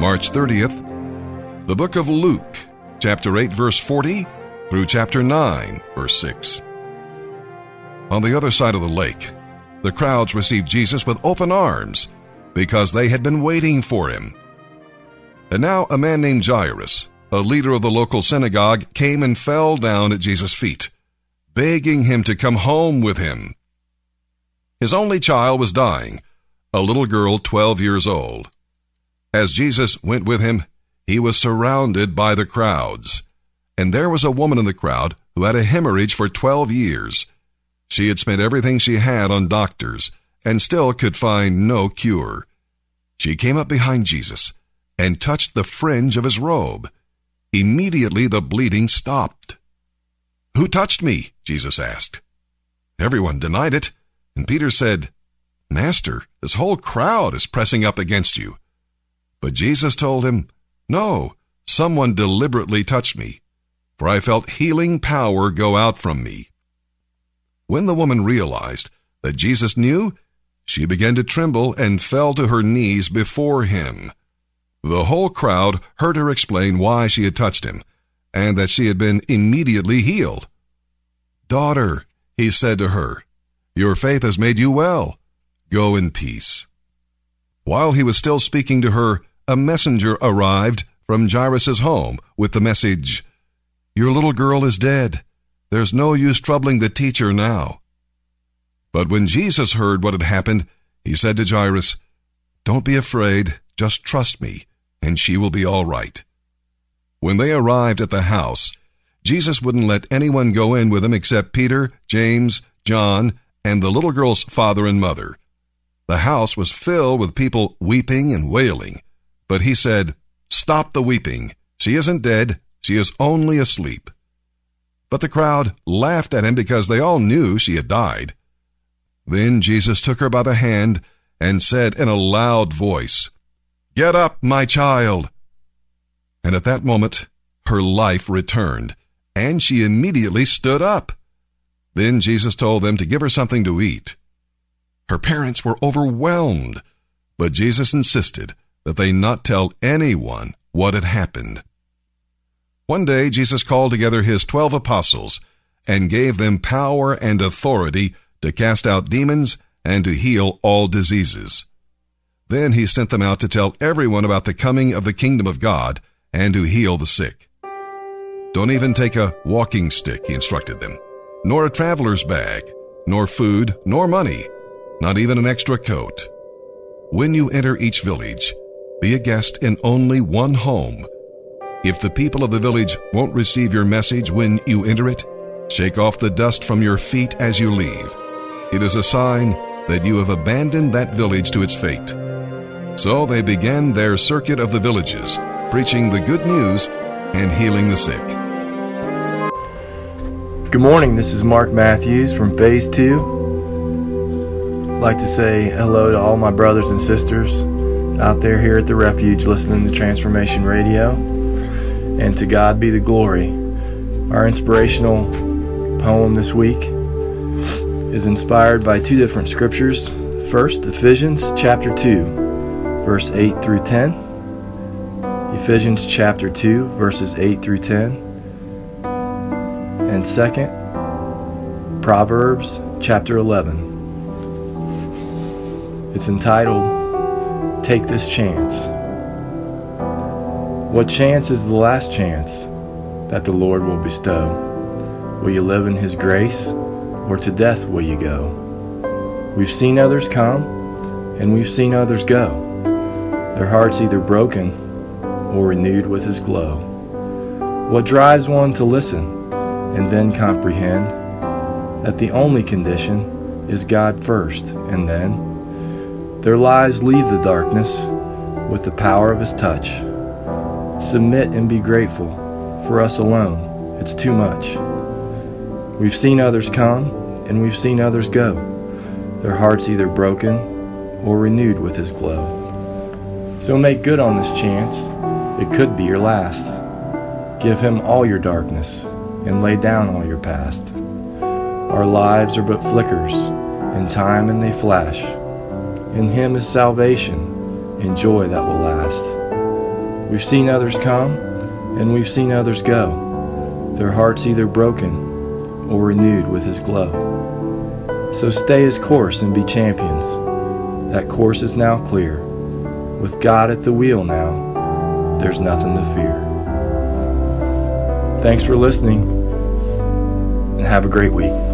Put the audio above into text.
March 30th, the book of Luke, chapter 8, verse 40 through chapter 9, verse 6. On the other side of the lake, the crowds received Jesus with open arms because they had been waiting for him. And now a man named Jairus, a leader of the local synagogue, came and fell down at Jesus' feet, begging him to come home with him. His only child was dying, a little girl 12 years old. As Jesus went with him, he was surrounded by the crowds. And there was a woman in the crowd who had a hemorrhage for 12 years. She had spent everything she had on doctors and still could find no cure. She came up behind Jesus and touched the fringe of his robe. Immediately the bleeding stopped. Who touched me? Jesus asked. Everyone denied it, and Peter said, Master, this whole crowd is pressing up against you. But Jesus told him, No, someone deliberately touched me, for I felt healing power go out from me. When the woman realized that Jesus knew, she began to tremble and fell to her knees before him. The whole crowd heard her explain why she had touched him, and that she had been immediately healed. Daughter, he said to her, your faith has made you well. Go in peace. While he was still speaking to her, a messenger arrived from Jairus' home with the message, Your little girl is dead. There's no use troubling the teacher now. But when Jesus heard what had happened, he said to Jairus, Don't be afraid, just trust me, and she will be all right. When they arrived at the house, Jesus wouldn't let anyone go in with him except Peter, James, John, and the little girl's father and mother. The house was filled with people weeping and wailing, but he said, Stop the weeping. She isn't dead. She is only asleep. But the crowd laughed at him because they all knew she had died. Then Jesus took her by the hand and said in a loud voice, Get up, my child. And at that moment, her life returned, and she immediately stood up. Then Jesus told them to give her something to eat. Her parents were overwhelmed, but Jesus insisted that they not tell anyone what had happened. One day, Jesus called together his twelve apostles and gave them power and authority to cast out demons and to heal all diseases. Then he sent them out to tell everyone about the coming of the kingdom of God and to heal the sick. Don't even take a walking stick, he instructed them, nor a traveler's bag, nor food, nor money, not even an extra coat. When you enter each village, be a guest in only one home. If the people of the village won't receive your message when you enter it, shake off the dust from your feet as you leave. It is a sign that you have abandoned that village to its fate. So they began their circuit of the villages, preaching the good news and healing the sick. Good morning, this is Mark Matthews from Phase 2. I'd like to say hello to all my brothers and sisters out there here at the refuge listening to Transformation Radio. And to God be the glory. Our inspirational poem this week is inspired by two different scriptures. First, Ephesians chapter 2, verse 8 through 10. Ephesians chapter 2, verses 8 through 10. And second, Proverbs chapter 11. It's entitled, Take This Chance. What chance is the last chance that the Lord will bestow? Will you live in His grace, or to death will you go? We've seen others come, and we've seen others go, their hearts either broken or renewed with His glow. What drives one to listen? and then comprehend that the only condition is God first, and then their lives leave the darkness with the power of His touch. Submit and be grateful. For us alone, it's too much. We've seen others come, and we've seen others go, their hearts either broken or renewed with His glow. So make good on this chance. It could be your last. Give Him all your darkness and lay down all your past. Our lives are but flickers in time and they flash. In Him is salvation and joy that will last. We've seen others come, and we've seen others go, their hearts either broken or renewed with His glow. So stay His course and be champions. That course is now clear. With God at the wheel now, there's nothing to fear. Thanks for listening, and have a great week.